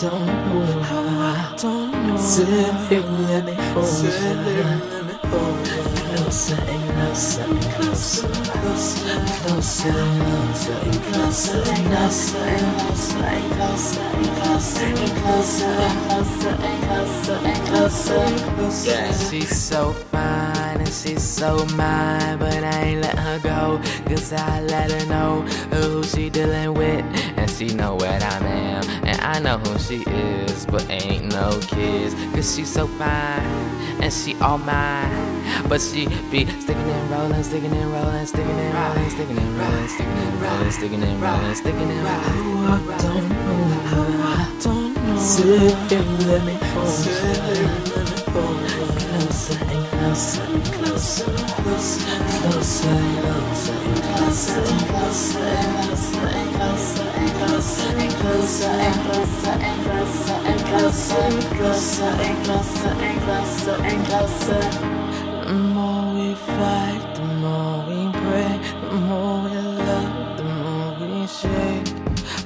don't know I don't know. Sit here, let me you. let me. Closer and closer and closer, closer, and closer closer closer closer closer she's so fine and she's so mine, but I ain't let her go. Cause I let her know who she dealing with, and she know what I am, and I know who she is, but ain't no kids. Cause she's so fine and she all mine. But she be sticking and rolling, sticking and rolling, sticking and rolling, sticking and rolling, sticking and rolling, sticking and rolling, sticking and rolling. I don't know how let me hold you. Closer and closer and closer, closer, closer closer closer closer closer closer and closer and closer and closer and closer and closer and closer and closer and closer.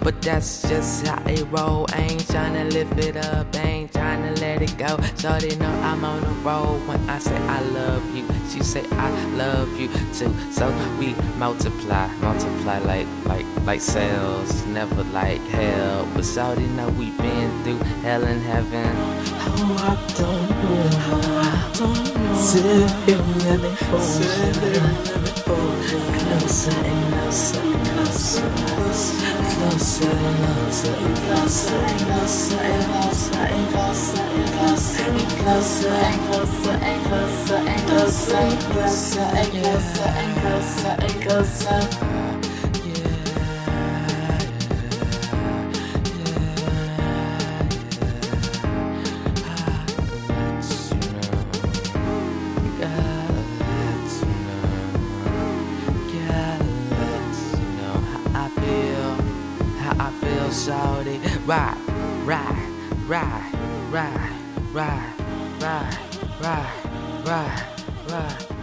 But that's just how it roll. I ain't tryna lift it up, ain't tryna let it go. Shorty know I'm on the road when I say I love you. She say I love you too. So we multiply, multiply like like like cells, never like hell. But Shorty know we been through hell and heaven. Oh, I don't know how I don't know. Sit here. Let me hold you. Closer and closer closer and closer and closer Shawty, ride, ride, ride, ride, ride, ride, ride, ride, ride.